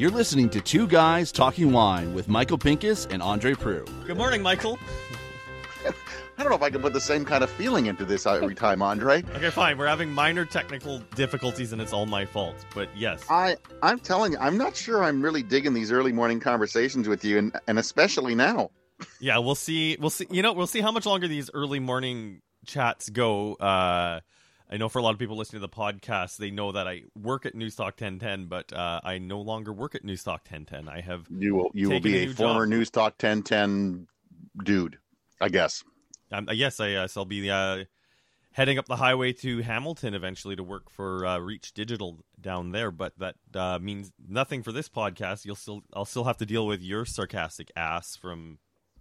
You're listening to Two Guys Talking Wine with Michael Pinkus and Andre Proulx. Good morning, Michael. I don't know if I can put the same kind of feeling into this every time, Andre. Okay, fine. We're having minor technical difficulties, and it's all my fault. But yes, I I'm telling you, I'm not sure I'm really digging these early morning conversations with you, and and especially now. yeah, we'll see. We'll see. You know, we'll see how much longer these early morning chats go. Uh, I know for a lot of people listening to the podcast, they know that I work at Newstalk 1010, but uh, I no longer work at Newstalk 1010. I have You will you will be a a former job. News Talk 1010 dude, I guess. Um, uh, yes, I guess I'll be uh, heading up the highway to Hamilton eventually to work for uh, Reach Digital down there. But that uh, means nothing for this podcast. You'll still, I'll still have to deal with your sarcastic ass from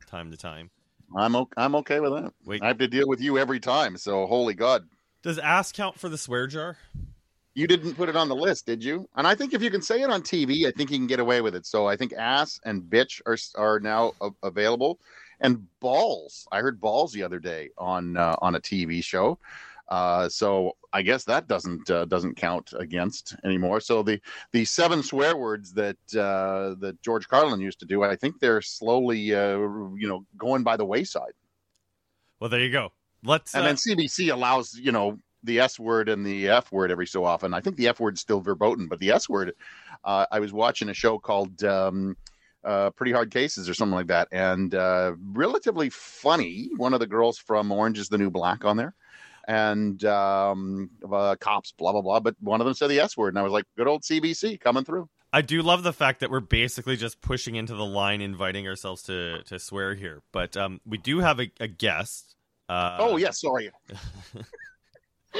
time to time. I'm o- I'm okay with that. Wait. I have to deal with you every time, so holy god. Does ass count for the swear jar? You didn't put it on the list, did you? And I think if you can say it on TV, I think you can get away with it. So I think ass and bitch are are now a- available, and balls. I heard balls the other day on uh, on a TV show. Uh, so I guess that doesn't uh, doesn't count against anymore. So the the seven swear words that uh, that George Carlin used to do, I think they're slowly uh, you know going by the wayside. Well, there you go. Let's. And uh, then CBC allows, you know, the S word and the F word every so often. I think the F word's still verboten, but the S word, uh, I was watching a show called um, uh, Pretty Hard Cases or something like that, and uh, relatively funny. One of the girls from Orange is the New Black on there, and um, uh, cops, blah, blah, blah. But one of them said the S word, and I was like, good old CBC coming through. I do love the fact that we're basically just pushing into the line, inviting ourselves to to swear here. But um, we do have a, a guest. Uh, oh, yeah, sorry. uh,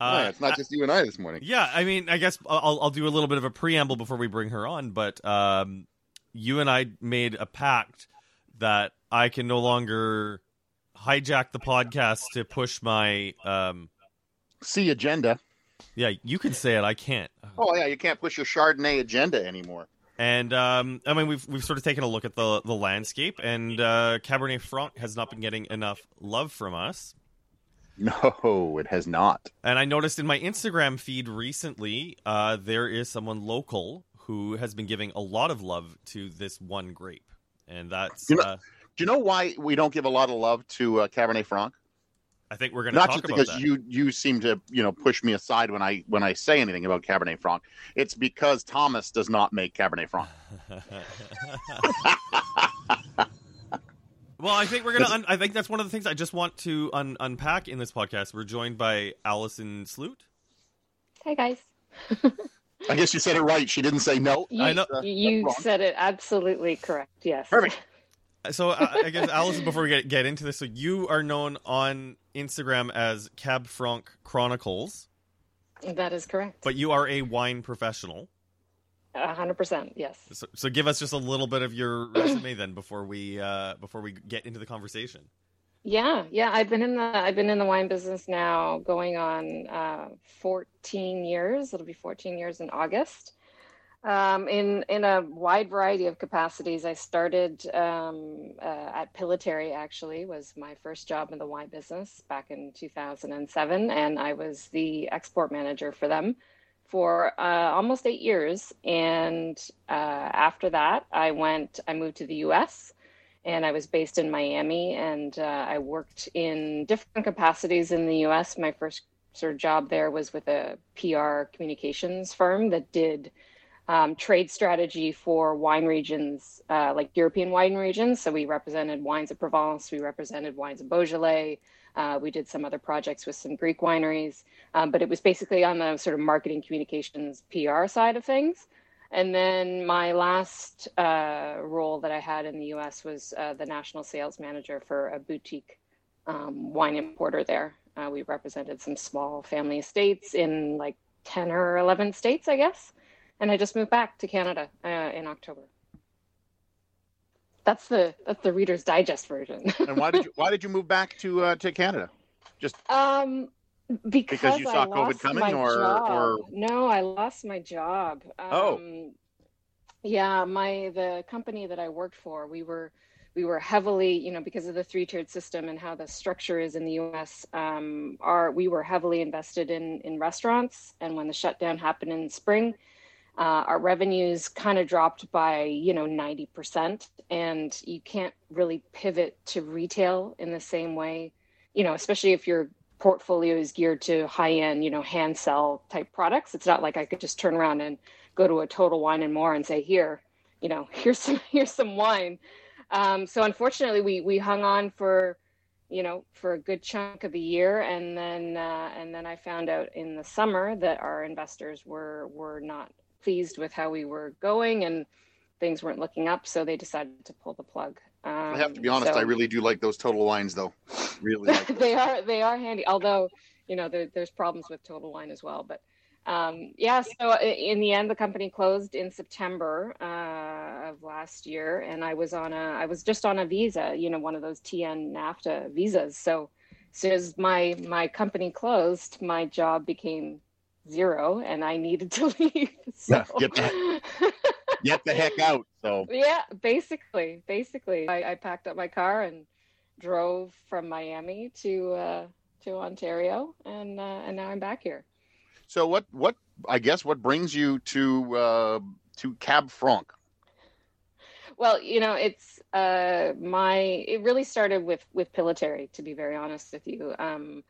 yeah, it's not just you and I this morning. Yeah, I mean, I guess I'll I'll do a little bit of a preamble before we bring her on. But um, you and I made a pact that I can no longer hijack the podcast to push my um. See agenda. Yeah, you can say it. I can't. Oh, yeah, you can't push your Chardonnay agenda anymore. And um, I mean, we've we've sort of taken a look at the the landscape, and uh, Cabernet Franc has not been getting enough love from us. No, it has not. And I noticed in my Instagram feed recently, uh, there is someone local who has been giving a lot of love to this one grape, and that's You know- uh, Do you know why we don't give a lot of love to uh, Cabernet Franc? I think we're going to Not talk just about because that. you you seem to you know push me aside when I when I say anything about Cabernet Franc. It's because Thomas does not make Cabernet Franc. well, I think we're gonna. Un- I think that's one of the things I just want to un- unpack in this podcast. We're joined by Allison Slute. Hey guys. I guess you said it right. She didn't say no. You, I know- you said it absolutely correct. Yes. Perfect. So I, I guess Allison, before we get get into this, so you are known on Instagram as Cab Franc Chronicles, That is correct. but you are a wine professional. A hundred percent. Yes. So, so give us just a little bit of your resume then before we uh, before we get into the conversation. Yeah. Yeah. I've been in the I've been in the wine business now going on uh, 14 years. It'll be 14 years in August. Um, in in a wide variety of capacities. I started um, uh, at Pillitteri. Actually, was my first job in the wine business back in 2007, and I was the export manager for them for uh, almost eight years. And uh, after that, I went. I moved to the U.S. and I was based in Miami, and uh, I worked in different capacities in the U.S. My first sort of job there was with a PR communications firm that did um, trade strategy for wine regions, uh, like European wine regions. So we represented wines of Provence, we represented wines of Beaujolais. Uh, we did some other projects with some Greek wineries, um, but it was basically on the sort of marketing communications PR side of things. And then my last uh, role that I had in the US was uh, the national sales manager for a boutique um, wine importer there. Uh, we represented some small family estates in like 10 or 11 states, I guess. And I just moved back to Canada uh, in October. That's the that's the Reader's Digest version. And why did you why did you move back to uh, to Canada? Just Um, because, Because you saw I COVID coming, or- job. or- no, I lost my job. Um, Oh. yeah, my the company that I worked for, we were we were heavily, you know, because of the three-tiered system and how the structure is in the U.S. Um, our we were heavily invested in in restaurants, and when the shutdown happened in spring, uh, our revenues kind of dropped by you know 90%, and you can't really pivot to retail in the same way, you know, especially if your portfolio is geared to high-end, you know, hand sell type products. It's not like I could just turn around and go to a Total Wine and More and say, here, you know, here's some here's some wine um, so unfortunately, we we hung on for you know for a good chunk of the year, and then uh, and then I found out in the summer that our investors were were not pleased with how we were going and things weren't looking up, so they decided to pull the plug. Um, I have to be honest, so, I really do like those total wines, though. Really, like they are they are handy. Although you know there, there's problems with total wine as well, but um, yeah, so in the end, the company closed in September uh, of last year, and I was on a, I was just on a visa, you know, one of those TN NAFTA visas. So, as soon as my my company closed, my job became zero, and I needed to leave. So. Yeah, get the, get the heck out. So yeah, basically, basically, I, I packed up my car and drove from Miami to uh, to Ontario, and uh, and now I'm back here. So what what I guess what brings you to uh, to Cab Franc? Well, you know, it's uh, my it really started with with Pillitteri, to be very honest with you. Um,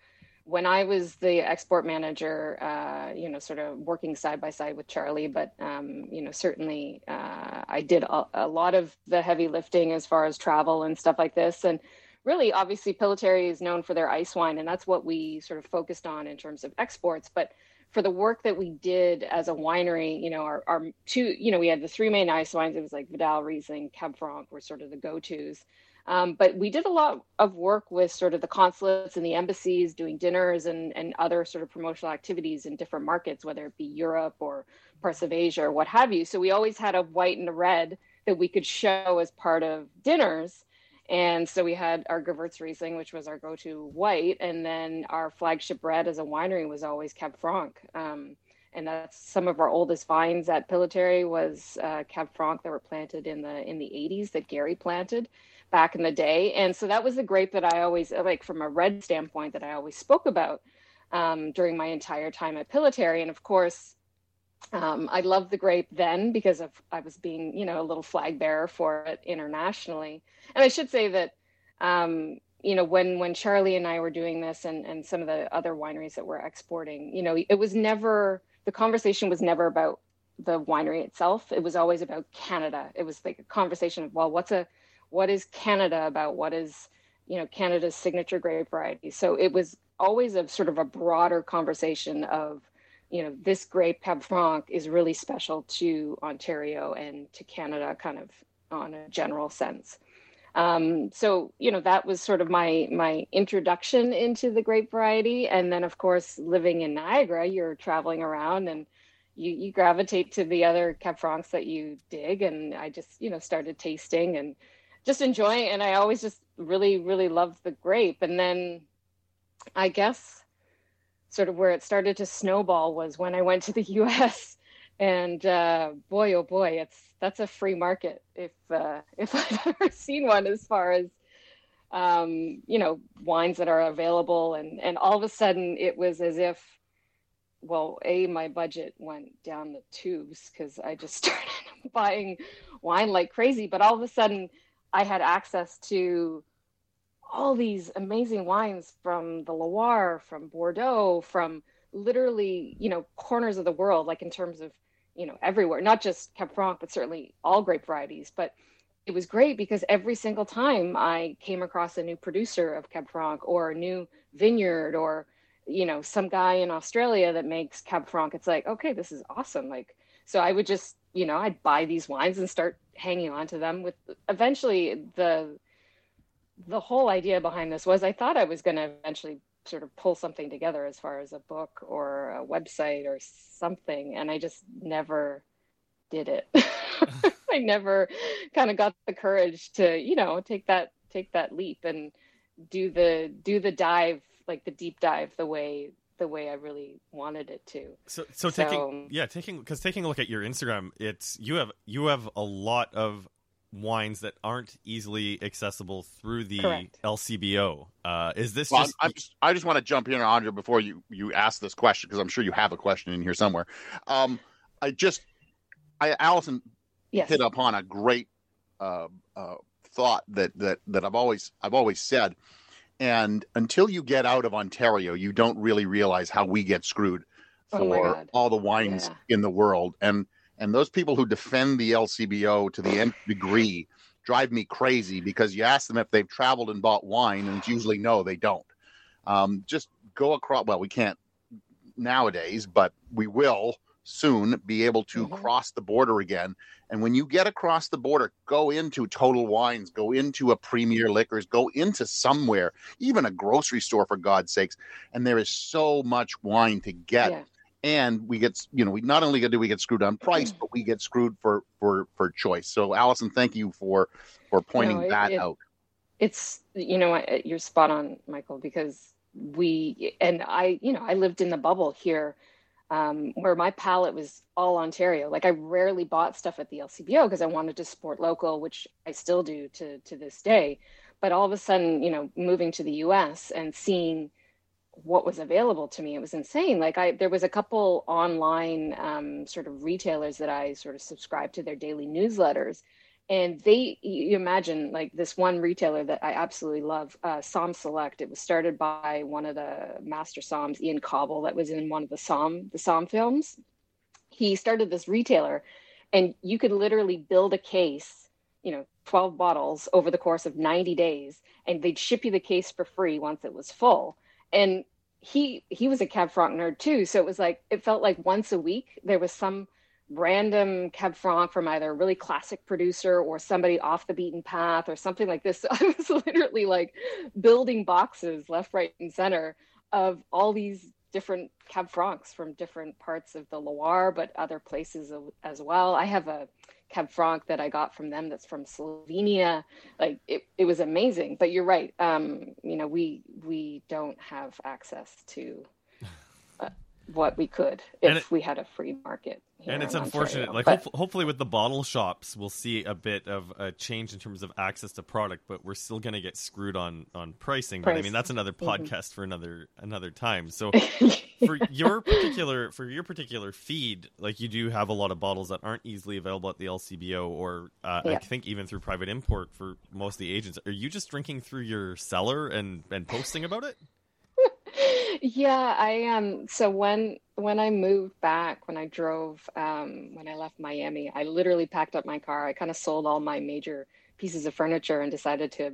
when I was the export manager, uh, you know, sort of working side by side with Charlie, but um, you know, certainly uh, I did a, a, lot of the heavy lifting as far as travel and stuff like this. And really, obviously, Pillitteri is known for their ice wine, and that's what we sort of focused on in terms of exports. But for the work that we did as a winery, you know, our, our two, you know, we had the three main ice wines. It was like Vidal, Riesling, Cab Franc were sort of the go-tos. Um, but we did a lot of work with sort of the consulates and the embassies doing dinners and, and other sort of promotional activities in different markets, whether it be Europe or parts of Asia or what have you. So we always had a white and a red that we could show as part of dinners. And so we had our Gewurz Riesling, which was our go-to white, and then our flagship red as a winery was always Cab Franc. Um, and that's some of our oldest vines at Pillitteri was uh, Cab Franc that were planted in the in the 80s that Gary planted back in the day. And so that was the grape that I always like from a red standpoint that I always spoke about um, during my entire time at Pillitteri. And of course, um, I loved the grape then because of I was being, you know, a little flag bearer for it internationally. And I should say that, um, you know, when when Charlie and I were doing this, and and some of the other wineries that were exporting, you know, it was never the conversation was never about the winery itself. It was always about Canada. It was like a conversation of, well, what's a what is Canada about? What is you know Canada's signature grape variety? So it was always a sort of a broader conversation of you know, this grape Cab Franc is really special to Ontario and to Canada, kind of on a general sense. Um, so you know that was sort of my my introduction into the grape variety, and then of course living in Niagara, you're traveling around and you you gravitate to the other Cab Francs that you dig, and I just you know started tasting and just enjoying, and I always just really really loved the grape, and then I guess sort of where it started to snowball was when I went to the U.S. and uh, boy, oh boy, it's that's a free market if uh, if I've ever seen one as far as um, you know wines that are available. And and all of a sudden it was as if well a my budget went down the tubes because I just started buying wine like crazy, but all of a sudden I had access to all these amazing wines from the Loire, from Bordeaux, from literally, you know, corners of the world, like in terms of, you know, everywhere, not just Cab Franc, but certainly all grape varieties. But it was great because every single time I came across a new producer of Cab Franc or a new vineyard or, you know, some guy in Australia that makes Cab Franc, it's like, okay, this is awesome. Like, so I would just, you know, I'd buy these wines and start hanging on to them with eventually the, the whole idea behind this was I thought I was going to eventually sort of pull something together as far as a book or a website or something, and I just never did it. I never kind of got the courage to, you know, take that take that leap and do the do the dive like the deep dive the way the way I really wanted it to. So, so, so taking yeah, taking because taking a look at your Instagram, it's you have you have a lot of wines that aren't easily accessible through the Correct. LCBO. Uh, is this Well, just I'm just, I just want to jump in, Andre, before you you ask this question because I'm sure you have a question in here somewhere. Um, I just, I Allison Yes. hit upon a great uh, uh, thought that that that I've always I've always said, and until you get out of Ontario, you don't really realize how we get screwed Oh for God. all the wines Yeah. in the world, and and those people who defend the LCBO to the nth degree drive me crazy because you ask them if they've traveled and bought wine, and it's usually no, they don't. Um, just go across. Well, we can't nowadays, but we will soon be able to Mhm. cross the border again. And when you get across the border, go into Total Wines, go into a Premier Liquors, go into somewhere, even a grocery store for God's sakes. And there is so much wine to get. Yeah. And we get, you know, we not only do we get screwed on price, but we get screwed for for for choice. So, Allison, thank you for for pointing No, it- that it- out. it's you know you're spot on michael because we and i you know i lived in the bubble here um, where my palette was all ontario. Like i rarely bought stuff at the lcbo because i wanted to support local which i still do to to this day. But all of a sudden you know moving to the us and seeing what was available to me it was insane. Like i there was a couple online um, sort of retailers that i sort of subscribed to their daily newsletters and they you imagine like this one retailer that i absolutely love uh, SommSelect. It was started by one of the master somms Ian Cauble that was in one of the Somm the Somm films. He started this retailer and you could literally build a case you know 12 bottles over the course of 90 days and they'd ship you the case for free once it was full. And he he was a cab franc nerd too. So it was like it felt like once a week there was some random cab franc from either a really classic producer or somebody off the beaten path or something like this. So I was literally like building boxes left, right, and center of all these different cab francs from different parts of the Loire, but other places as well. I have a cab franc that I got from them that's from Slovenia. Like it, it was amazing. But you're right. Um, you know, we we don't have access to what we could if it- we had a free market. and it's unfortunate. Ontario. Like, But- hope, hopefully, with the bottle shops, we'll see a bit of a change in terms of access to product, but we're still going to get screwed on on pricing. But I mean, that's another Mhm. podcast for another another time. So, for your particular for your particular feed, like you do have a lot of bottles that aren't easily available at the LCBO, or uh, I think even through private import for most of the agents. Are you just drinking through your cellar and and posting about it? Yeah i um so when when i moved back when i drove um when i left miami i literally packed up my car. I kind of sold all my major pieces of furniture and decided to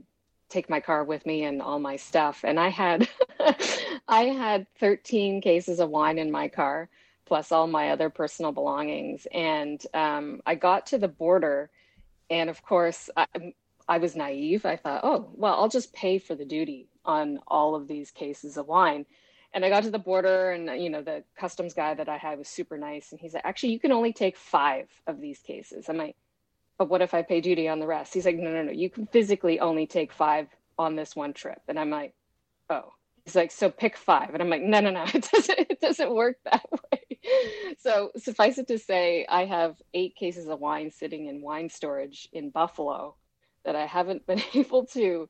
take my car with me and all my stuff. And i had i had 13 cases of wine in my car plus all my other personal belongings. And um, i got to the border and of course I, I was naive. I thought oh well i'll just pay for the duty on all of these cases of wine and I got to the border, and you know the customs guy that I had was super nice, and he's like, "Actually, you can only take five of these cases." I'm like, "But what if I pay duty on the rest?" He's like, "No, no, no. You can physically only take five on this one trip." And I'm like, "Oh." He's like, "So pick five. and I'm like, "No, no, no. It doesn't. It doesn't work that way." So suffice it to say, I have eight cases of wine sitting in wine storage in Buffalo that I haven't been able to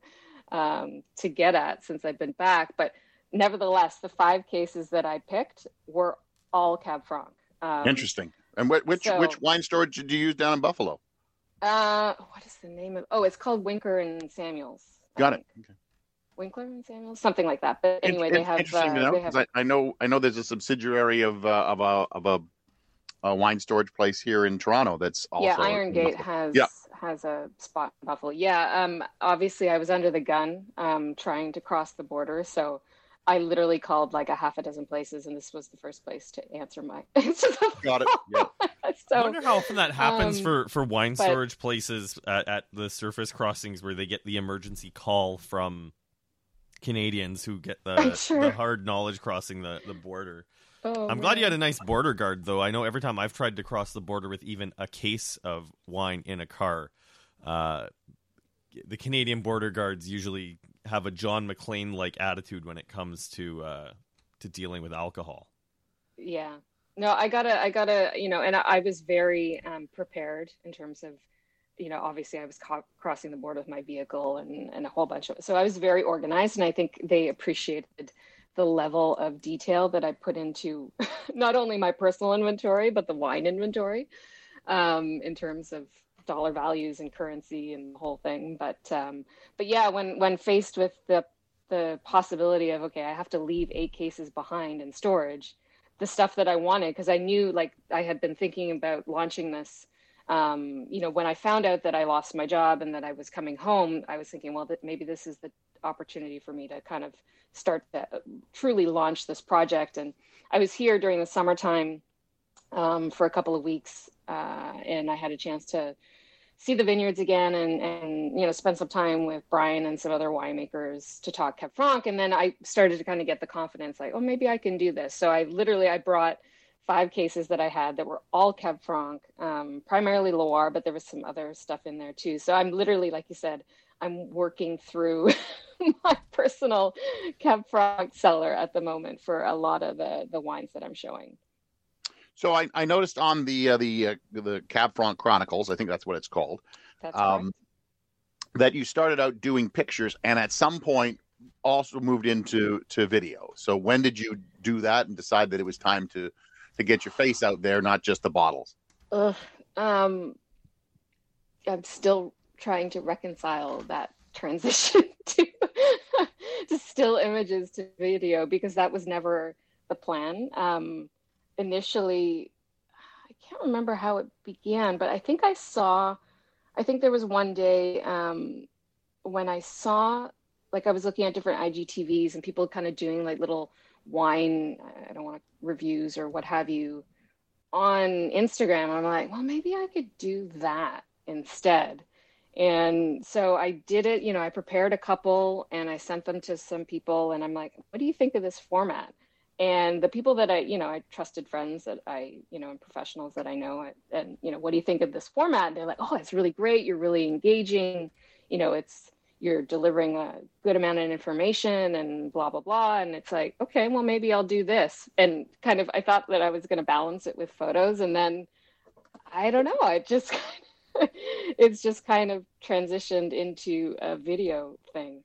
um, to get at since I've been back, but nevertheless, the five cases that I picked were all Cab Franc. Um, Interesting. And wh- which so- which wine storage did you use down in Buffalo? Uh, what is the name of? Oh, it's called Winker and Samuels. I Got it. think. Winkler and Samuels, something like that. But anyway, they have. interesting Uh, to know they have I, I know I know there's a subsidiary of uh, of a of a, a wine storage place here in Toronto that's also yeah, Iron Gate has Yeah. has a spot in Buffalo. Yeah, um, obviously I was under the gun um, trying to cross the border, so I literally called like a half a dozen places, and this was the first place to answer my answer the Got it. Yeah. I so wonder how often that happens um, for, for wine but- storage places at, at the surface crossings where they get the emergency call from Canadians who get the, sure. the hard knowledge crossing the, the border. oh, I'm glad you had a nice border guard, though. I know every time I've tried to cross the border with even a case of wine in a car, uh, the Canadian border guards usually have a John McClane like attitude when it comes to uh, to dealing with alcohol. yeah no i gotta i gotta you know and i, I was very um, prepared in terms of you know, obviously I was crossing the board with my vehicle and, and a whole bunch of. So I was very organized and I think they appreciated the level of detail that I put into not only my personal inventory, but the wine inventory um, in terms of dollar values and currency and the whole thing. But, um, but yeah, when, when faced with the, the possibility of, okay, I have to leave eight cases behind in storage, the stuff that I wanted, because I knew like I had been thinking about launching this um, you know, when I found out that I lost my job and that I was coming home, I was thinking, well, that maybe this is the opportunity for me to kind of start to truly launch this project. And I was here during the summertime um, for a couple of weeks, uh, and I had a chance to see the vineyards again and and you know spend some time with Brian and some other winemakers to talk Cab Franc. And then I started to kind of get the confidence, like, oh, maybe I can do this. So I literally I brought five cases that I had that were all Cab Franc, um, primarily Loire, but there was some other stuff in there too. So I'm literally, like you said, I'm working through my personal Cab Franc cellar at the moment for a lot of the the wines that I'm showing. So I, I noticed on the uh, the uh, the Cab Franc Chronicles, I think that's what it's called, um, that you started out doing pictures, and at some point also moved into to video. So when did you do that and decide that it was time to to get your face out there, not just the bottles? Ugh, um, I'm still trying to reconcile that transition to to still images to video because that was never the plan. Um, initially, I can't remember how it began, but I think I saw, I think there was one day um, when I saw, like I was looking at different IGTVs and people kind of doing like little wine, I don't want to reviews or what have you on Instagram. I'm like, well, maybe I could do that instead. And so I did it, you know, I prepared a couple and I sent them to some people and I'm like, what do you think of this format? And the people that I, you know, I trusted friends that I, you know, and professionals that I know, and, you know, what do you think of this format? And they're like, oh, it's really great. You're really engaging. You know, it's, you're delivering a good amount of information and blah blah blah and it's like okay well maybe i'll do this and kind of i thought that i was going to balance it with photos and then i don't know i just it's just kind of transitioned into a video thing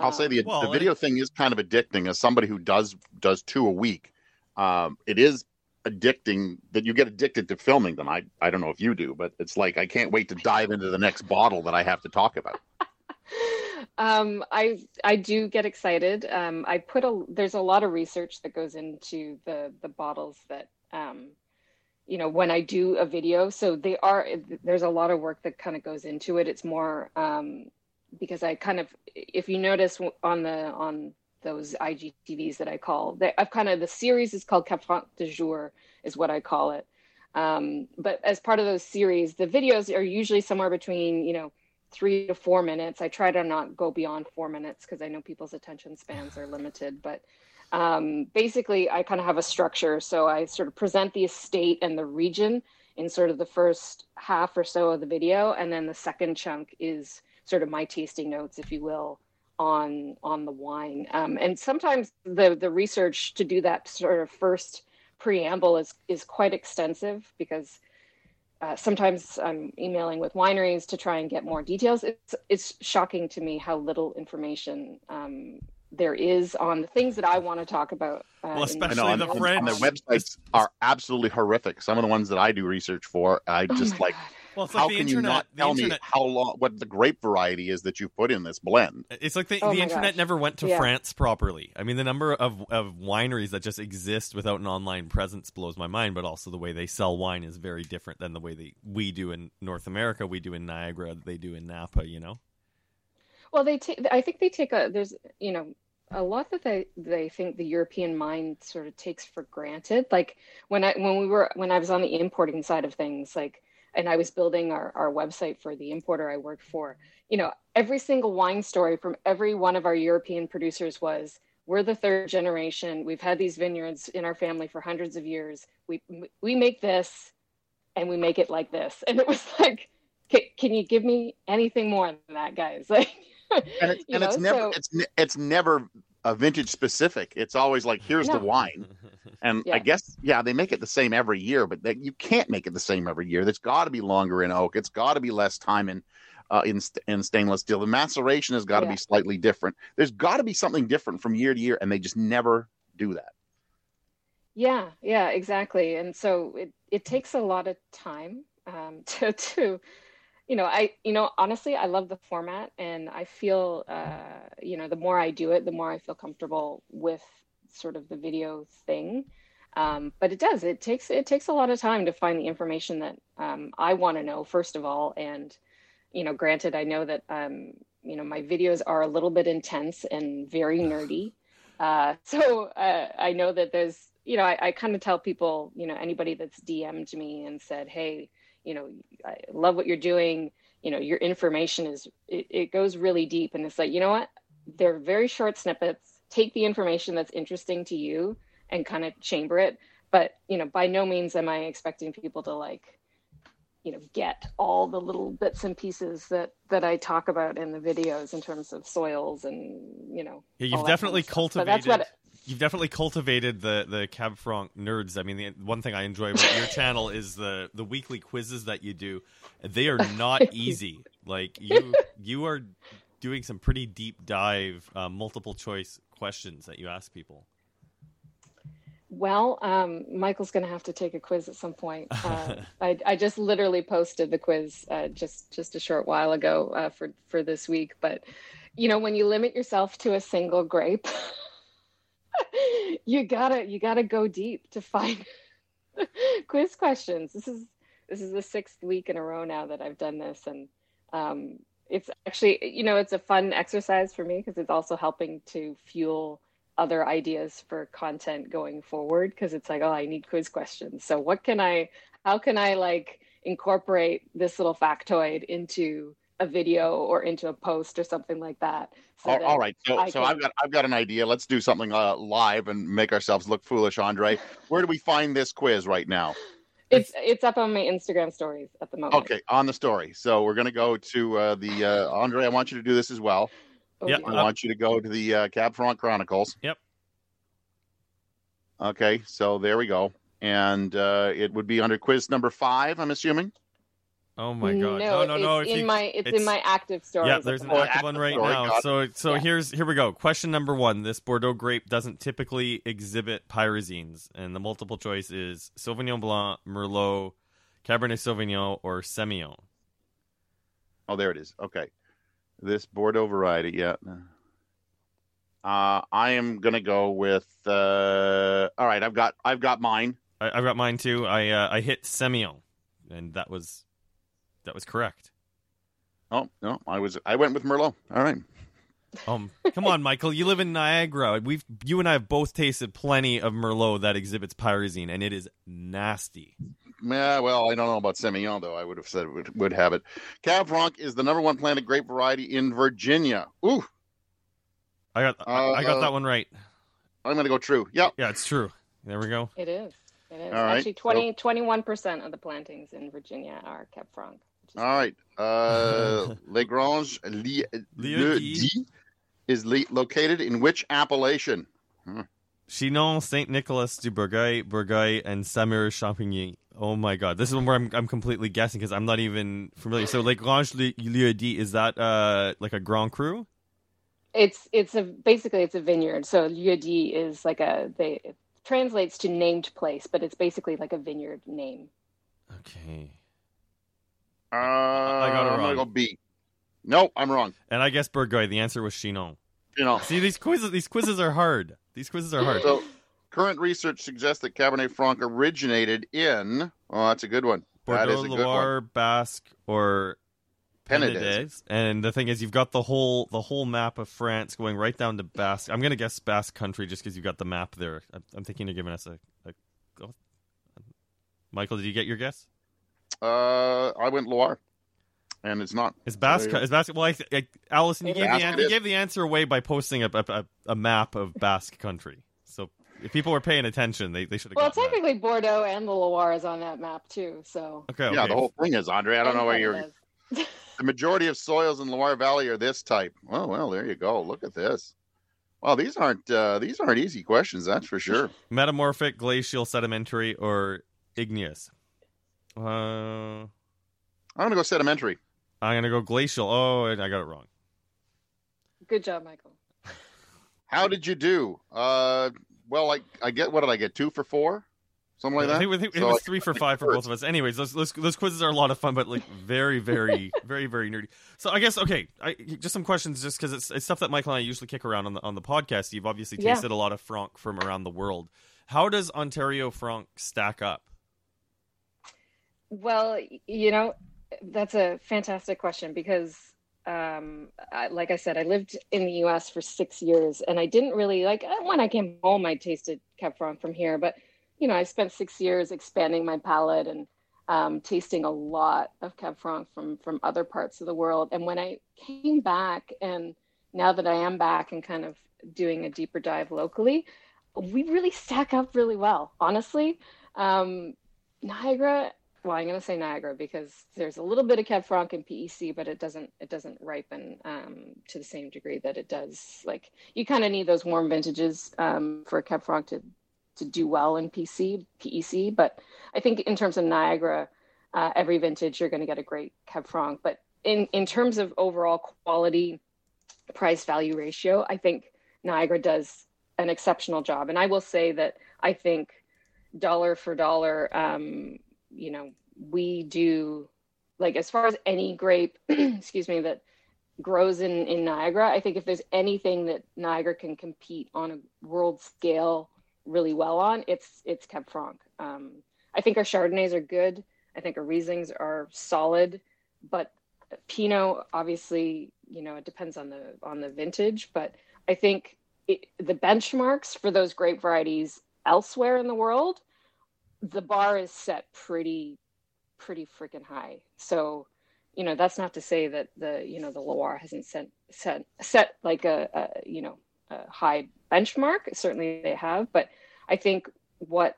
i'll say the, well, the video it, thing is kind of addicting as somebody who does does two a week um, it is addicting that you get addicted to filming them i i don't know if you do but it's like i can't wait to dive into the next bottle that i have to talk about um, I I do get excited. Um, I put a there's a lot of research that goes into the the bottles that um, you know when I do a video. So they are there's a lot of work that kind of goes into it. It's more um, because I kind of if you notice on the on those IGTVs that I call they, I've kind of the series is called Cab Franc de jour is what I call it. Um, but as part of those series, the videos are usually somewhere between you know three to four minutes. I try to not go beyond four minutes because I know people's attention spans are limited. But um, basically, I kind of have a structure. So I sort of present the estate and the region in sort of the first half or so of the video, and then the second chunk is sort of my tasting notes, if you will, on on the wine. Um, and sometimes the the research to do that sort of first preamble is is quite extensive because uh, sometimes I'm emailing with wineries to try and get more details. It's it's shocking to me how little information um, there is on the things that I want to talk about. Uh, well, especially the, the French. And the websites are absolutely horrific. Some of the ones that I do research for, I oh just oh like. God. Well, how can internet, you not tell internet... me how long what the grape variety is that you put in this blend? It's like the, oh the internet gosh. never went to yeah. France properly. I mean, the number of, of wineries that just exist without an online presence blows my mind. But also the way they sell wine is very different than the way they we do in North America. We do in Niagara. They do in Napa. You know. Well, they take. I think they take a. There's you know a lot that they they think the European mind sort of takes for granted. Like when I when we were when I was on the importing side of things, like and I was building our, our website for the importer I worked for, you know, every single wine story from every one of our European producers was we're the third generation. We've had these vineyards in our family for hundreds of years. We we make this and we make it like this. And it was like, can, can you give me anything more than that, guys? Like, and, it, and it's never so, it's it's never a vintage specific. It's always like here's no. the wine. And Yeah. I guess, yeah, they make it the same every year, but they, you can't make it the same every year. There's got to be longer in oak. It's got to be less time in uh, in st- in stainless steel. The maceration has got to Yeah. be slightly different. There's got to be something different from year to year, and they just never do that. Yeah, yeah, exactly. And so it, it takes a lot of time um, to, to, you know, I, you know, honestly, I love the format and I feel, uh, you know, the more I do it, the more I feel comfortable with sort of the video thing. Um, but it does, it takes, it takes a lot of time to find the information that um, I want to know, first of all. And, you know, granted, I know that, um, you know, my videos are a little bit intense and very nerdy. Uh, so uh, I know that there's, you know, I, I kind of tell people, you know, anybody that's DM'd me and said, hey, you know, I love what you're doing. You know, your information is, it, it goes really deep. And it's like, you know what? They're very short snippets. Take the information that's interesting to you and kind of chamber it. But, you know, by no means am I expecting people to like, you know, get all the little bits and pieces that that I talk about in the videos in terms of soils and, you know, Yeah, you've definitely kind of stuff. But cultivated. that's what You've definitely cultivated the the Cab Franc nerds. I mean, the one thing I enjoy about your channel is the the weekly quizzes that you do. They are not easy. Like you you are doing some pretty deep dive, uh, multiple choice questions that you ask people. Well, um, Michael's going to have to take a quiz at some point. Uh, I, I just literally posted the quiz uh, just just a short while ago uh, for for this week. But you know, when you limit yourself to a single grape, you gotta you gotta go deep to find quiz questions. This is this is the sixth week in a row now that I've done this, and um, it's actually you know it's a fun exercise for me because it's also helping to fuel other ideas for content going forward because it's like oh i need quiz questions so what can i how can i like incorporate this little factoid into a video or into a post or something like that so all, that all right, so I so can- I've got I've got an idea. Let's do something uh, live and make ourselves look foolish, Andre. Where do we find this quiz right now? it's it's up on my instagram stories at the moment Okay, on the story. So we're gonna go to uh, the uh, Andre. I want you to do this as well. Oh, Yeah. I want you to go to the uh, Cab Franc Chronicles. Yep. Okay, so there we go, and uh, it would be under quiz number five. I'm assuming. Oh my god! no, No, no, no! it's if in you- my it's, it's- in my active stories Yeah, there's an active one right story, now. got. So, so Yeah. here's here we go. Question number one: This Bordeaux grape doesn't typically exhibit pyrazines, and the multiple choice is Sauvignon Blanc, Merlot, Cabernet Sauvignon, or Semillon. Oh, there it is. Okay, this Bordeaux variety. Yeah. Uh, I am gonna go with. Uh, all right, I've got I've got mine. I, I've got mine too. I uh, I hit Semillon, and that was that was correct. Oh no, I was I went with Merlot. All right. Um, come on, Michael. You live in Niagara. We've you and I have both tasted plenty of Merlot that exhibits pyrazine, and it is nasty. Yeah, well, I don't know about Semillon though. I would have said would, would have it. Cab Franc is the number one planted grape variety in Virginia. Ooh, I got I, I got Uh, that one right. I'm gonna go true. Yep. Yeah, it's true. There we go. it is it is All right, actually 20 21% of the plantings in virginia are Cab Franc which is All right. Uh, Legrange Li- Le Di. Di is le- located in which appellation? Chinon, Saint Nicolas du Bourgueil, Bourgueil, and Saumur Champigny. Oh my god, this is one where I'm I'm completely guessing because I'm not even familiar. So like Grange Lieu-dit, is that uh like a Grand Cru? It's it's a basically it's a vineyard. So lieu-dit is like a they it translates to named place, but it's basically like a vineyard name. Okay. Uh, I got it I'm gonna wrong. go B. Nope, I'm wrong. And I guess Bourgueil. The answer was Chinon. Chinon. See these quizzes. These quizzes are hard. These quizzes are hard. So, current research suggests that Cabernet Franc originated in. Oh, that's a good one. that is Bordeaux, a good one. Basque, or Penedès. Penedès. And the thing is, you've got the whole the whole map of France going right down to Basque. I'm gonna guess Basque Country just because you've got the map there. I'm, I'm thinking you're giving us a, a. oh. Michael, did you get your guess? Uh, I went Loire, and it's not. Is Basque? There you Is Basque? Well, I, I, Allison, you gave, the, an- you gave the answer away by posting a, a, a map of Basque Country. So if people were paying attention, they, they should have. Well, gotten that. technically Bordeaux and the Loire is on that map too. So Okay. Yeah, the whole thing is Andre. I don't know where you're. The majority of soils in Loire Valley are this type. Oh well, there you go. Look at this. Well, these aren't uh, these aren't easy questions, that's for sure. Metamorphic, glacial, sedimentary, or igneous? Uh, I'm gonna go sedimentary. I'm gonna go glacial. Oh, I got it wrong. Good job, Michael. How did you do? Uh, well, I I get what did I get? Two for four, something like that. I think, I think it So, was like, three for five for both of us. Anyways, those, those those quizzes are a lot of fun, but like very, very, very, very nerdy. So I guess okay, I, just some questions, just because it's, it's stuff that Michael and I usually kick around on the on the podcast. You've obviously Yeah. tasted a lot of Franc from around the world. How does Ontario Franc stack up? Well, you know, that's a fantastic question because, um, I, like I said, I lived in the U.S. for six years, and I didn't really like when I came home. I tasted Cab Franc from here, but you know, I spent six years expanding my palate and um, tasting a lot of Cab Franc from from other parts of the world. And when I came back, and now that I am back and kind of doing a deeper dive locally, we really stack up really well, honestly. Um, Niagara well, I'm going to say Niagara because there's a little bit of Cab Franc and PEC, but it doesn't it doesn't ripen um, to the same degree that it does. Like you kind of need those warm vintages um, for Cab Franc to to do well in PC PEC. But I think in terms of Niagara, uh, every vintage you're going to get a great Cab Franc. But in in terms of overall quality, price value ratio, I think Niagara does an exceptional job. And I will say that I think dollar for dollar. Um, you know, we do like as far as any grape, excuse me, that grows in in Niagara. I think if there's anything that Niagara can compete on a world scale really well on, it's it's Cab Franc. Um, I think our Chardonnays are good. I think our Rieslings are solid, but Pinot obviously, you know, it depends on the on the vintage. But I think it, the benchmarks for those grape varieties elsewhere in the world the bar is set pretty pretty freaking high. So you know that's not to say that the you know the loire hasn't set set set like a, a you know a high benchmark. Certainly they have but i think what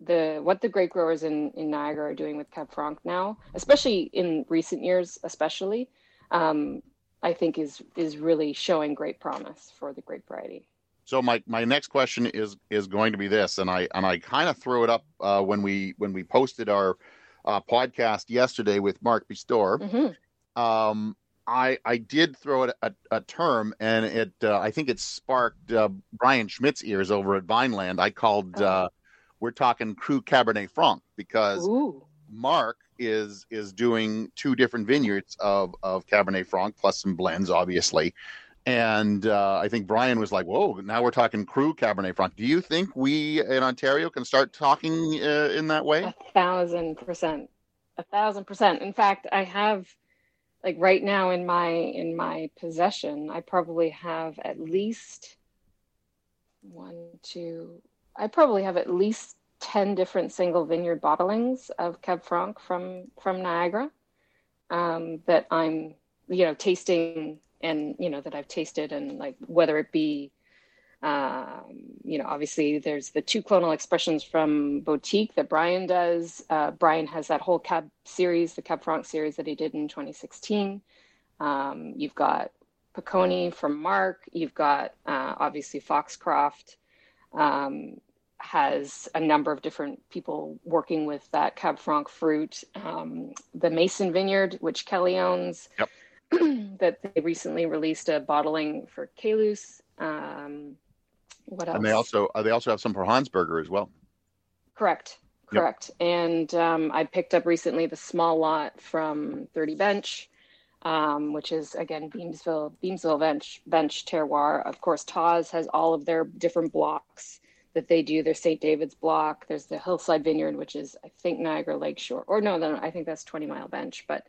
the what the grape growers in in niagara are doing with cab franc now especially in recent years especially um i think is is really showing great promise for the grape variety So my, my next question is is going to be this, and I and I kind of threw it up uh, when we when we posted our uh, podcast yesterday with Mark Bistor. Mhm. Um, I I did throw it a, a term, and it uh, I think it sparked uh, Brian Schmidt's ears over at Vineland. I called uh, we're talking Cru Cabernet Franc because Ooh. Mark is is doing two different vineyards of of Cabernet Franc plus some blends, obviously. And uh, I think Brian was like, "Whoa, now we're talking Cru Cabernet Franc." Do you think we in Ontario can start talking uh, in that way? A thousand percent. A thousand percent. In fact, I have like right now in my in my possession, I probably have at least one, two, I probably have at least ten different single vineyard bottlings of Cab Franc from from Niagara um, that I'm, you know, tasting and you know that I've tasted and like whether it be um, you know, obviously there's the two clonal expressions from Boutique that Brian does. Uh, Brian has that whole Cab series, the Cab Franc series that he did in 2016. Um, you've got Piccone from Mark. You've got uh, obviously Foxcroft um, has a number of different people working with that Cab Franc fruit. Um, the Mason Vineyard, which Kelly owns, Yep. that they recently released a bottling for Kalus. Um, what else? And they also uh, they also have some for Hansberger as well. Correct. Yep. Correct. And um, I picked up recently the small lot from 30 Bench, um, which is again Beamsville, Beamsville Bench, Bench Terroir. Of course, Taz has all of their different blocks that they do. There's St. David's block. There's the Hillside Vineyard, which is I think Niagara Lakeshore, or no, no, I think that's 20 Mile Bench. But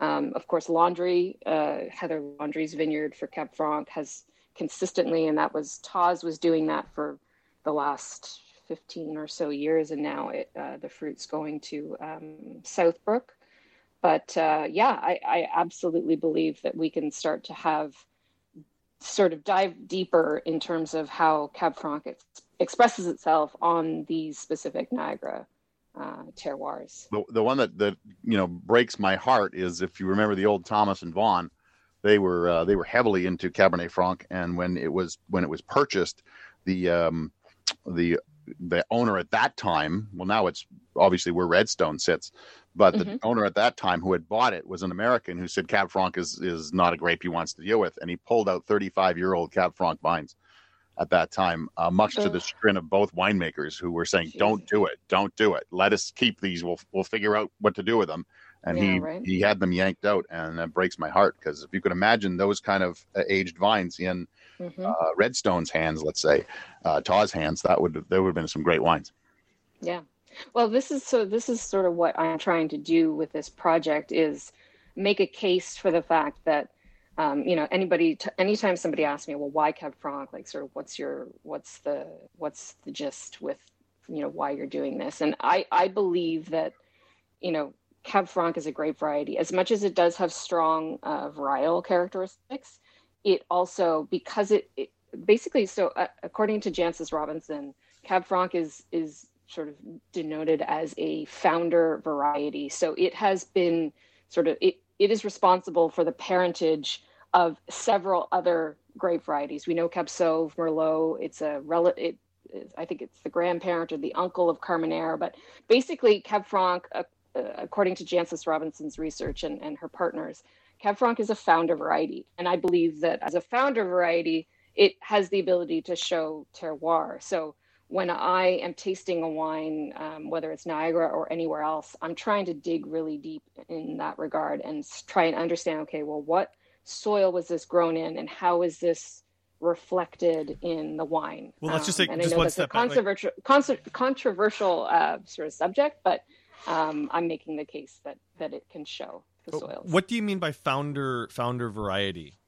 um, of course, Laundry, uh, Heather Laundry's vineyard for Cab Franc has consistently, and that was Taz was doing that for the last 15 or so years, and now it, uh, the fruit's going to um, Southbrook. But uh, yeah, I, I absolutely believe that we can start to have sort of dive deeper in terms of how Cab Franc ex- expresses itself on these specific Niagara uh, terroirs. The, the one that that you know breaks my heart is if you remember the old Thomas and Vaughan they were uh, they were heavily into Cabernet Franc, and when it was when it was purchased, the um, the the owner at that time, well, now it's obviously where Redstone sits, but the Mhm. owner at that time who had bought it was an American who said Cab Franc is is not a grape he wants to deal with, and he pulled out 35 year old Cab Franc vines at that time, uh, much to the chagrin of both winemakers who were saying, "Don't do it, don't do it. Let us keep these. We'll we'll figure out what to do with them." And Yeah, he right. he had them yanked out, and that breaks my heart because if you could imagine those kind of uh, aged vines in Mhm. uh, Redstone's hands, let's say, uh, Taw's hands, that would there would have been some great wines. Yeah. Well, this is so this is sort of what I'm trying to do with this project is make a case for the fact that um, you know anybody t- anytime somebody asks me, well, why Cab Franc? Like, sort of, what's your what's the what's the gist with you know why you're doing this? And I I believe that you know Cab Franc is a grape variety as much as it does have strong uh, varietal characteristics. It also because it, it basically so uh, according to Jancis Robinson, Cab Franc is is sort of denoted as a founder variety. So it has been sort of it, it is responsible for the parentage of several other grape varieties. We know Cab Sauv, Merlot. It's a rel- it, it- I think it's the grandparent or the uncle of Carmenere, but basically Cab Franc, uh, uh, according to Jancis Robinson's research and, and her partners, Cab Franc is a founder variety. And I believe that as a founder variety, it has the ability to show terroir. So when I am tasting a wine, um, whether it's Niagara or anywhere else, I'm trying to dig really deep in that regard and try and understand okay, well, what soil was this grown in and how is this reflected in the wine? Well, let's just Um, take and just I know one that's step a back, like- controversial, controversial uh, sort of subject, but um, I'm making the case that, that it can show the But soils. What do you mean by founder founder variety?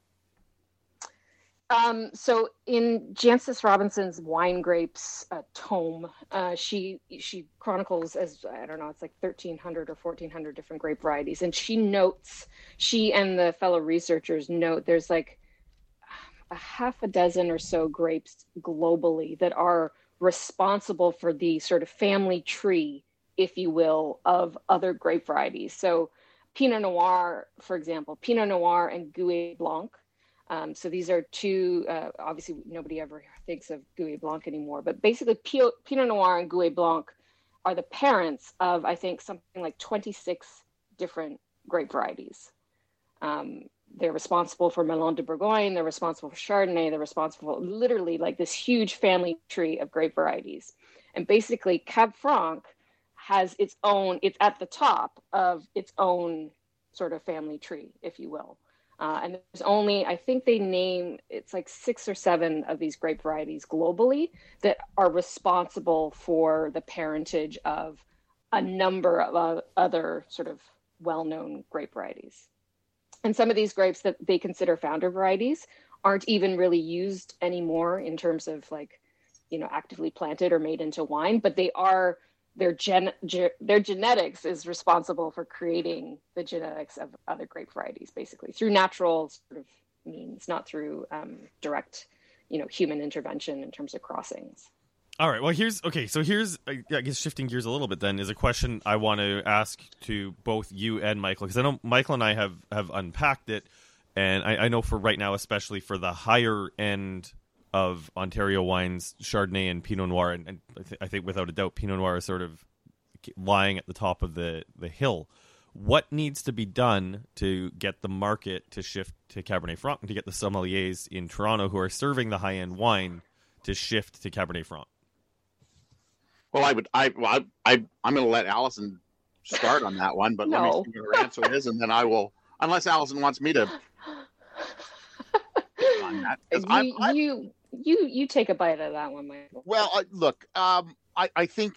Um, so in Jancis Robinson's Wine Grapes uh, tome, uh, she she chronicles as I don't know, it's like thirteen hundred or fourteen hundred different grape varieties, and she notes she and the fellow researchers note there's like a half a dozen or so grapes globally that are responsible for the sort of family tree, if you will, of other grape varieties. So Pinot Noir, for example, Pinot Noir and Gouais Blanc. Um, so these are two. Uh, obviously, nobody ever thinks of Gouais Blanc anymore, but basically, Pinot Noir and Gouais Blanc are the parents of I think something like 26 different grape varieties. Um, they're responsible for Melon de Bourgogne. They're responsible for Chardonnay. They're responsible for literally like this huge family tree of grape varieties. And basically, Cab Franc has its own. It's at the top of its own sort of family tree, if you will. Uh, and there's only, I think they name it's like six or seven of these grape varieties globally that are responsible for the parentage of a number of uh, other sort of well-known grape varieties. And some of these grapes that they consider founder varieties aren't even really used anymore in terms of like, you know, actively planted or made into wine, but they are their gen, ge- their genetics is responsible for creating the genetics of other grape varieties, basically through natural sort of means, not through um, direct, you know, human intervention in terms of crossings. All right. Well, here's okay. So here's I guess shifting gears a little bit. Then is a question I want to ask to both you and Michael because I know Michael and I have have unpacked it, and I, I know for right now, especially for the higher end of Ontario wines, Chardonnay and Pinot Noir, and, and I, th- I think without a doubt, Pinot Noir is sort of lying at the top of the the hill. What needs to be done to get the market to shift to Cabernet Franc and to get the sommeliers in Toronto who are serving the high end wine to shift to Cabernet Franc? Well, I would. I. Well, I. I I'm going to let Allison start on that one, but let me see what her answer is, and then I will. Unless Allison wants me to on that, 'cause I'm- you, I- you you you take a bite of that one, Michael. Well, uh, look, um, I, I think,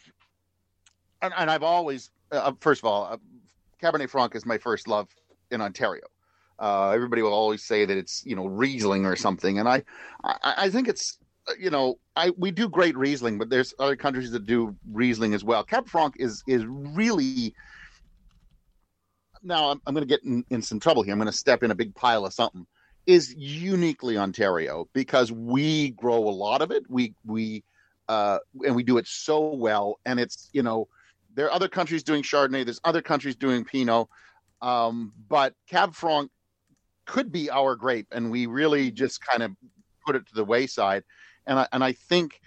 and, and I've always, uh, first of all, uh, Cabernet Franc is my first love in Ontario. Uh, everybody will always say that it's you know Riesling or something, and I, I, I think it's uh, you know I we do great Riesling, but there's other countries that do Riesling as well. Cab Franc is is really. Now I'm, I'm going to get in, in some trouble here. I'm going to step in a big pile of something is uniquely Ontario because we grow a lot of it. We we uh, and we do it so well. And it's you know there are other countries doing Chardonnay. There's other countries doing Pinot, um, but Cab Franc could be our grape, and we really just kind of put it to the wayside. And I, and I think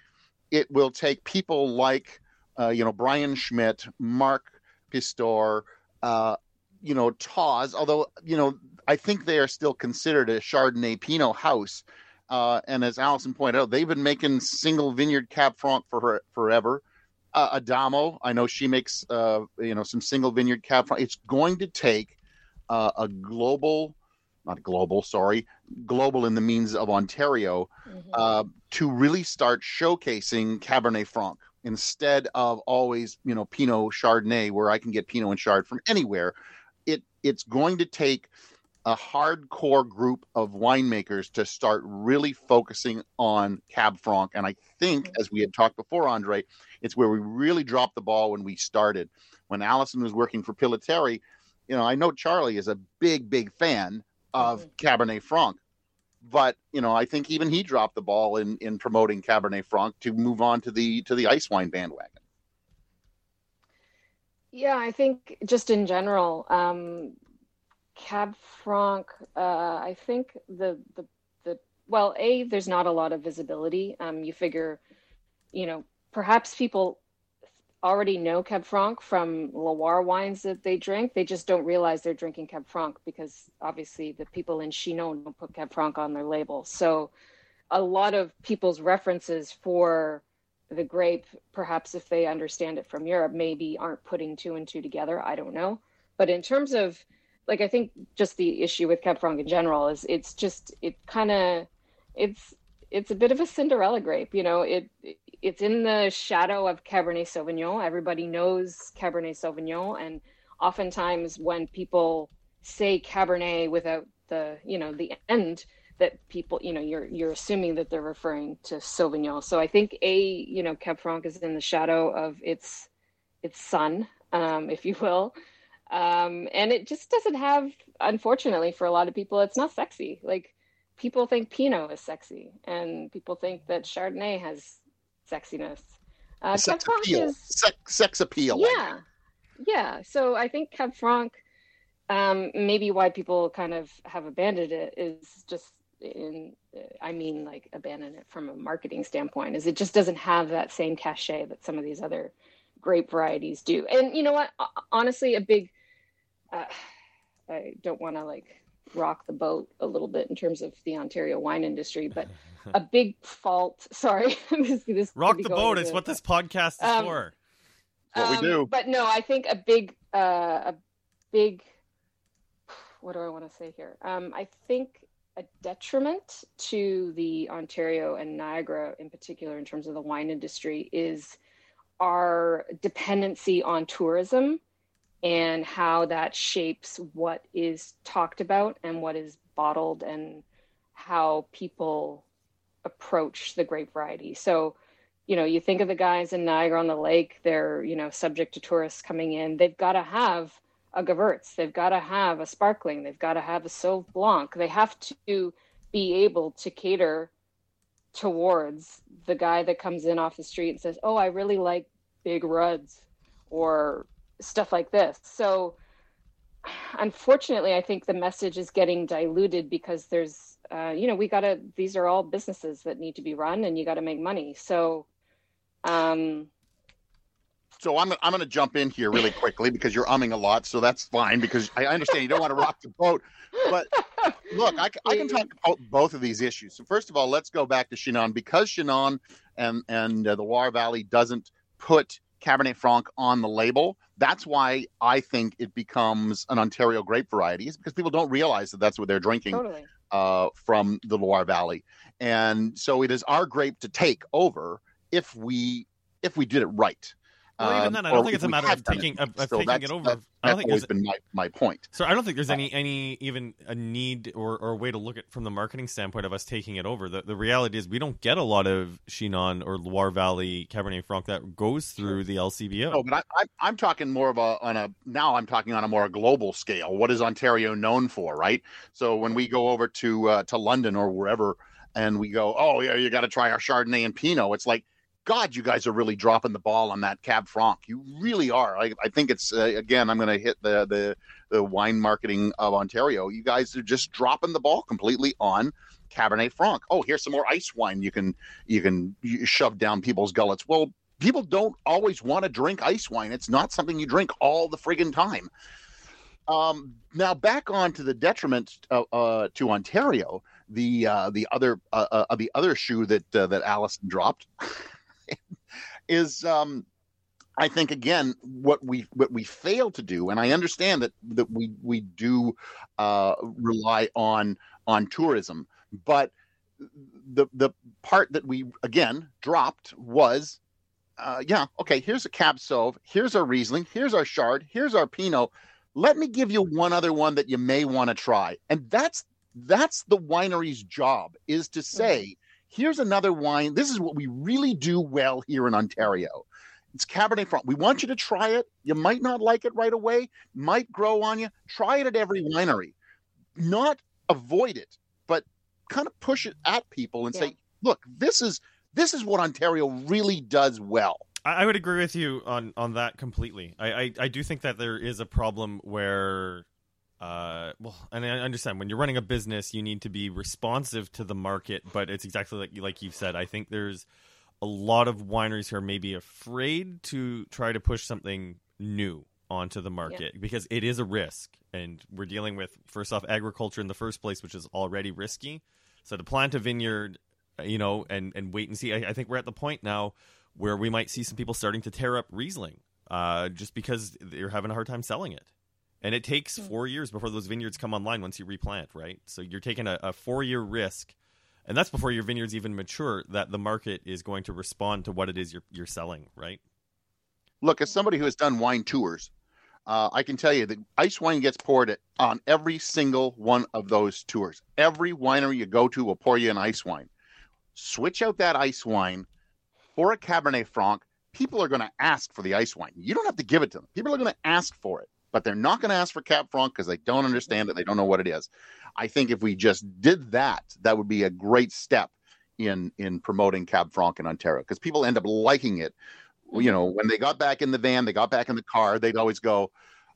it will take people like uh, you know Brian Schmidt, Mark Pistor, uh, you know Tawse. Although you know I think they are still considered a Chardonnay Pinot house. Uh, and as Allison pointed out, they've been making single vineyard Cab Franc for her forever. Uh, Adamo, I know she makes uh, you know some single vineyard Cab Franc. It's going to take uh, a global, not global, sorry, global in the means of Ontario, Mhm. uh, to really start showcasing Cabernet Franc instead of always you know Pinot Chardonnay, where I can get Pinot and Chard from anywhere. It it's going to take a hardcore group of winemakers to start really focusing on Cab Franc. And I think, mm-hmm. as we had talked before, Andre, it's where we really dropped the ball when we started. When Allison was working for Pillitteri, you know, I know Charlie is a big, big fan of mm-hmm. Cabernet Franc. But you know, I think even he dropped the ball in in promoting Cabernet Franc to move on to the to the ice wine bandwagon. Yeah, I think just in general, um, Cab Franc, uh, I think the, the, the, well, A, there's not a lot of visibility. Um, you figure, you know, perhaps people already know Cab Franc from Loire wines that they drink. They just don't realize they're drinking Cab Franc because obviously the people in Chinon don't put Cab Franc on their label. So a lot of people's references for the grape, perhaps if they understand it from Europe, maybe aren't putting two and two together. I don't know. But in terms of, like, I think just the issue with Cab Franc in general is it's just, it kind of, it's, it's a bit of a Cinderella grape, you know. It it's in the shadow of Cabernet Sauvignon. Everybody knows Cabernet Sauvignon, and oftentimes when people say Cabernet without the you know the end, that people you know you're you're assuming that they're referring to Sauvignon. So I think a you know Cab Franc is in the shadow of its its son, um, if you will, um, and it just doesn't have, unfortunately, for a lot of people, it's not sexy. Like people think Pinot is sexy, and people think that Chardonnay has sexiness. Uh, Cab sex Franc appeal, is sex, sex appeal. Yeah, yeah. So I think Cab Franc, um, maybe why people kind of have abandoned it is just in, I mean, like abandon it from a marketing standpoint, is it just doesn't have that same cachet that some of these other grape varieties do. And you know what? Honestly, a big, uh, I don't want to like rock the boat a little bit in terms of the Ontario wine industry, but a big fault. Sorry, this, this Rock the boat into- is what this podcast is Um, for. What we do. But no, I think a big, uh, a big. What do I want to say here? Um, I think a detriment to the Ontario and Niagara, in particular, in terms of the wine industry, is our dependency on tourism and how that shapes what is talked about and what is bottled and how people approach the grape variety. So, you know, you think of the guys in Niagara on the Lake, they're, you know, subject to tourists coming in. They've got to have a Gewurz, they've got to have a sparkling, they've got to have a Sauv Blanc. They have to be able to cater towards the guy that comes in off the street and says, "Oh, I really like big ruds," or stuff like this. So, unfortunately, I think the message is getting diluted because there's, uh, you know, we got to. These are all businesses that need to be run, and you got to make money. So, um, So I'm I'm going to jump in here really quickly because you're umming a lot, so that's fine because I understand you don't want to rock the boat. But look, I can talk about both of these issues. So first of all, let's go back to Chinon because Chinon and and uh, the Loire Valley doesn't put Cabernet Franc on the label. That's why I think it becomes an Ontario grape variety, is because people don't realize that that's what they're drinking totally. uh, from the Loire Valley, and so it is our grape to take over if we if we did it right. Well, even Um, then, I don't think it's a matter of done it. taking of, of So taking it over. that- I don't That's think always been my, my point. so. I don't think there's any any even a need or, or way to look at from the marketing standpoint of us taking it over. The the reality is we don't get a lot of Chinon or Loire Valley Cabernet Franc that goes through the LCBO. No, but I, I, I'm talking more of a on a now. I'm talking on a more global scale. What is Ontario known for, right? So when we go over to uh, to London or wherever, and we go, oh yeah, you got to try our Chardonnay and Pinot. It's like God, you guys are really dropping the ball on that Cab Franc. You really are. I, I think it's uh, again. I'm going to hit the the the wine marketing of Ontario. You guys are just dropping the ball completely on Cabernet Franc. Oh, here's some more ice wine you can you can shove down people's gullets. Well, people don't always want to drink ice wine. It's not something you drink all the friggin' time. Um, now back on to the detriment uh, uh, to Ontario, the uh, the other uh, uh, the other shoe that uh, that Allison dropped is um, I think again what we what we fail to do, and I understand that that we we do uh, rely on on tourism, but the the part that we again dropped was uh, yeah, okay, here's a Cab Sauv, here's our Riesling, here's our shard here's our Pinot. Let me give you one other one that you may want to try. And that's that's the winery's job is to say, here's another wine. This is what we really do well here in Ontario. It's Cabernet Franc. We want you to try it. You might not like it right away, might grow on you. Try it at every winery. Not avoid it, but kind of push it at people and yeah. say, look, this is this is what Ontario really does well. I, would agree with you on on that completely. I, I, I do think that there is a problem where uh well and i understand when you're running a business you need to be responsive to the market but it's exactly like like you've said i think there's a lot of wineries who are maybe afraid to try to push something new onto the market yeah. because it is a risk and we're dealing with first off agriculture in the first place which is already risky so to plant a vineyard you know, and and wait and see. I, I, think we're at the point now where we might see some people starting to tear up Riesling, uh, just because they're having a hard time selling it. And it takes hmm. four years before those vineyards come online once you replant, right? So you're taking a, a four year risk, and that's before your vineyards even mature. That the market is going to respond to what it is you're you're selling, right? Look, as somebody who has done wine tours, uh, I can tell you that ice wine gets poured at, on every single one of those tours. Every winery you go to will pour you an ice wine switch out that ice wine for a Cabernet Franc, people are going to ask for the ice wine. You don't have to give it to them. People are going to ask for it, but they're not going to ask for Cab Franc because they don't understand it. They don't know what it is. I think if we just did that, that would be a great step in in promoting Cab Franc in Ontario because people end up liking it. You know, when they got back in the van, they got back in the car, they'd always go,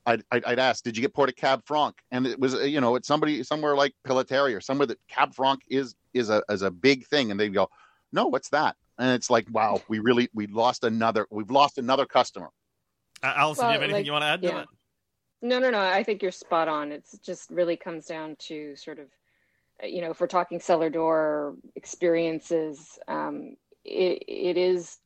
I'd, I'd, ask, did you get Port Cab Franc? And it was, you know, it's somebody somewhere like Pillitteri or somewhere that Cab Franc is is a is a big thing, and they'd go, no, what's that? And it's like, wow, we really we lost another we've lost another customer. Uh, Allison, well, do you have anything like, you want to add yeah. to that? No, no, no. I think you're spot on. It just really comes down to sort of, uh, you know, if we're talking cellar door experiences, um, it, it is,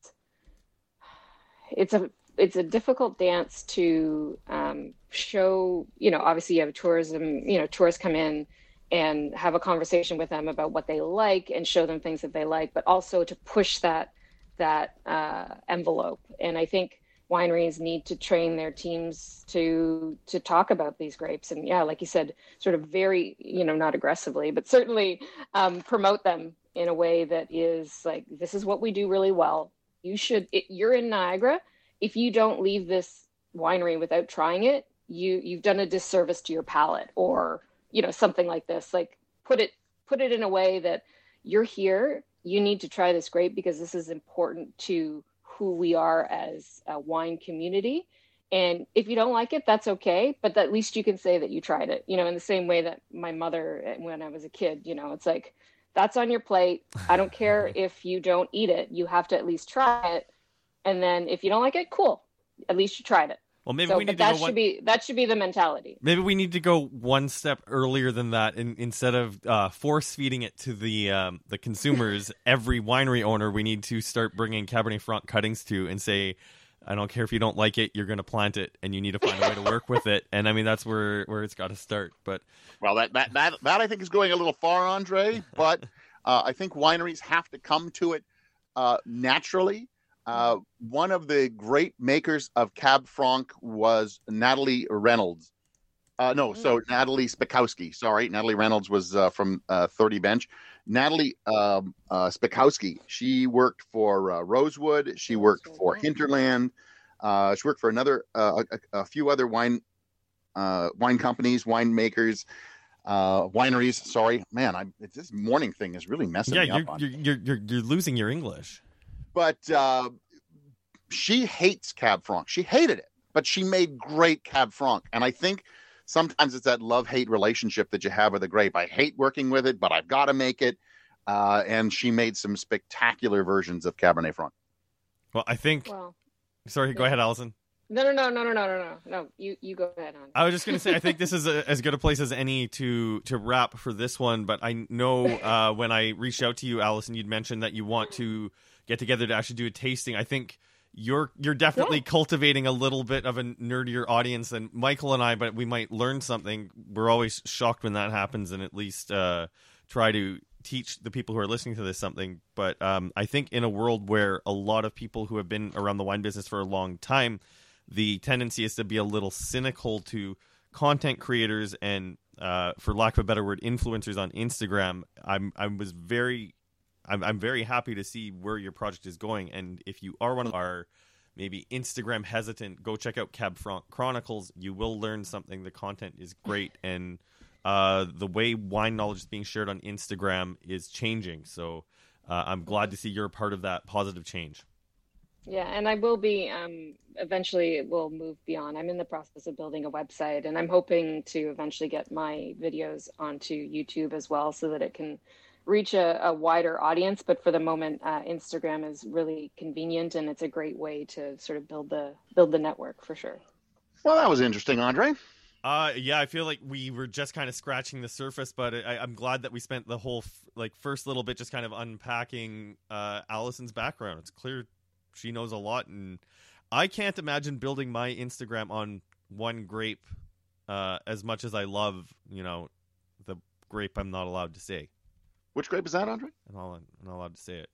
it's a it's a difficult dance to um, show. You know, obviously you have tourism. You know, tourists come in and have a conversation with them about what they like and show them things that they like, but also to push that that uh, envelope. And I think wineries need to train their teams to to talk about these grapes. And yeah like you said sort of very you know not aggressively but certainly um, promote them in a way that is like this is what we do really well. You should it, you're in niagara. If you don't leave this winery without trying it, you you've done a disservice to your palate or you know something like this. Like put it put it in a way that you're here, you need to try this grape because this is important to who we are as a wine community. And if you don't like it, that's okay. But at least you can say that you tried it. You know, in the same way that my mother, eh, when I was a kid, you know, it's like that's on your plate. I don't care if you don't eat it. You have to at least try it and then if you don't like it, cool. At least you tried it. Well, maybe so, we need that to should one... be that should be the mentality. Maybe we need to go one step earlier than that, and instead of uh, force feeding it to the um, the consumers, every winery owner, we need to start bringing Cabernet Franc cuttings to and say, I don't care if you don't like it, you're going to plant it, and you need to find a way to work with it. And I mean, that's where where it's got to start. But well, that that that, that I think is going a little far, Andre. But uh, I think wineries have to come to it uh, naturally uh, one of the great makers of Cab Franc was Natalie Reynolds. Uh, no, so mm. Natalie Spytkowsky. Sorry, Natalie Reynolds was uh, from uh, 30 Bench. Natalie um, uh, Spytkowsky. She worked for uh, Rosewood. She worked for Hinterland. Uh, she worked for another, a, a, few other wine wine companies, winemakers, wineries. Sorry, man, I this morning thing is really messing yeah, me up. Yeah, you're, you're, you're you're losing your English. But uh, she hates Cab Franc. She hated it, but she made great Cab Franc. And I think sometimes it's that love hate relationship that you have with a grape. I hate working with it, but I've got to make it. Uh, and she made some spectacular versions of Cabernet Franc. Well, I think. Well, Sorry, go ahead, Allison. no, no, no, no, no, no, no, no. No, you you go ahead on. I was just going to say, I think this is a, as good a place as any to to wrap for this one. But I know uh, when I reached out to you, Allison, you'd mentioned that you want to get together to actually do a tasting. I think you're you're definitely Yeah. cultivating a little bit of a nerdier audience than Michael and I, but we might learn something. We're always shocked when that happens, and at least uh, try to teach the people who are listening to this something. But um, I think in a world where a lot of people who have been around the wine business for a long time, the tendency is to be a little cynical to content creators and, uh, for lack of a better word, influencers on Instagram. I'm I was very, I'm I'm very happy to see where your project is going. And if you are one of our maybe Instagram hesitant, go check out Cab Chronicles. You will learn something. The content is great and. Uh, the way wine knowledge is being shared on Instagram is changing. So uh, I'm glad to see you're a part of that positive change. Yeah, and I will be um eventually it will move beyond. I'm in the process of building a website and I'm hoping to eventually get my videos onto YouTube as well so that it can reach a, a wider audience. But for the moment, uh, Instagram is really convenient and it's a great way to sort of build the build the network for sure. Well, that was interesting, Andre. Uh, yeah, I feel like we were just kind of scratching the surface, but I, I'm glad that we spent the whole f- like first little bit just kind of unpacking uh, Allison's background. It's clear she knows a lot, and I can't imagine building my Instagram on one grape uh, as much as I love, you know, the grape I'm not allowed to say. Which grape is that, Andre? I'm not, I'm not allowed to say it.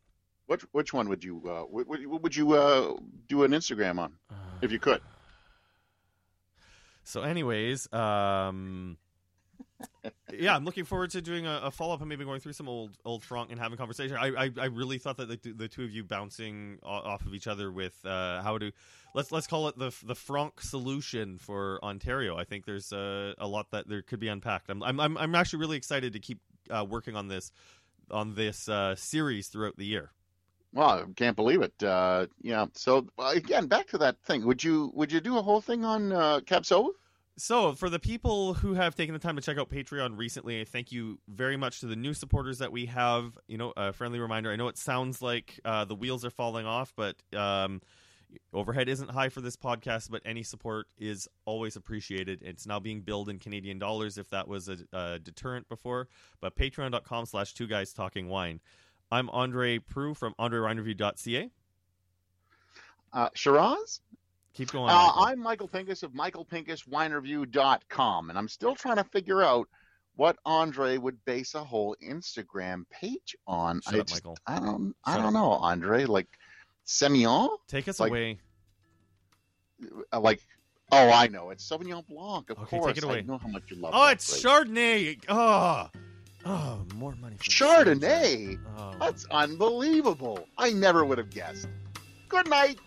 Which which one would you uh, would, you uh, do an Instagram on if you could? So, anyways, um, yeah, I'm looking forward to doing a, a follow up and maybe going through some old old Franc and having conversation. I, I I really thought that the, two- the two of you bouncing off of each other with uh, how to let's let's call it the the Franc solution for Ontario. I think there's uh, a lot that there could be unpacked. I'm I'm, I'm actually really excited to keep uh, working on this on this uh, series throughout the year. Well, I can't believe it. Uh, yeah. So again, back to that thing. Would you would you do a whole thing on uh, Cab So, for the people who have taken the time to check out Patreon recently, thank you very much to the new supporters that we have. You know, a friendly reminder I know it sounds like uh, the wheels are falling off, but um, overhead isn't high for this podcast, but any support is always appreciated. It's now being billed in Canadian dollars if that was a, a deterrent before. But patreon.com slash two guys talking wine. I'm Andre Proulx from AndreWineReview.ca. Uh, Shiraz? Keep going. Uh, Michael. I'm Michael Pinkus of MichaelPinkusWineReview.com, and I'm still trying to figure out what Andre would base a whole Instagram page on. Shut I up, just- Michael. I don't. I don't up. know, Andre. Like Semillon, Take us like- away. Uh, like. Oh, I know. It's Sauvignon Blanc, of Okay, take course. it away. I know how much you love. Oh, that it's grape. Chardonnay. Oh, oh, more money for Chardonnay. Oh. That's unbelievable. I never would have guessed. Good night.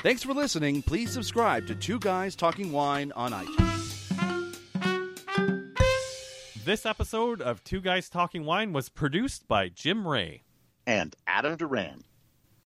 Thanks for listening. Please subscribe to Two Guys Talking Wine on iTunes. This episode of Two Guys Talking Wine was produced by Jim Ray. And Adam Duran.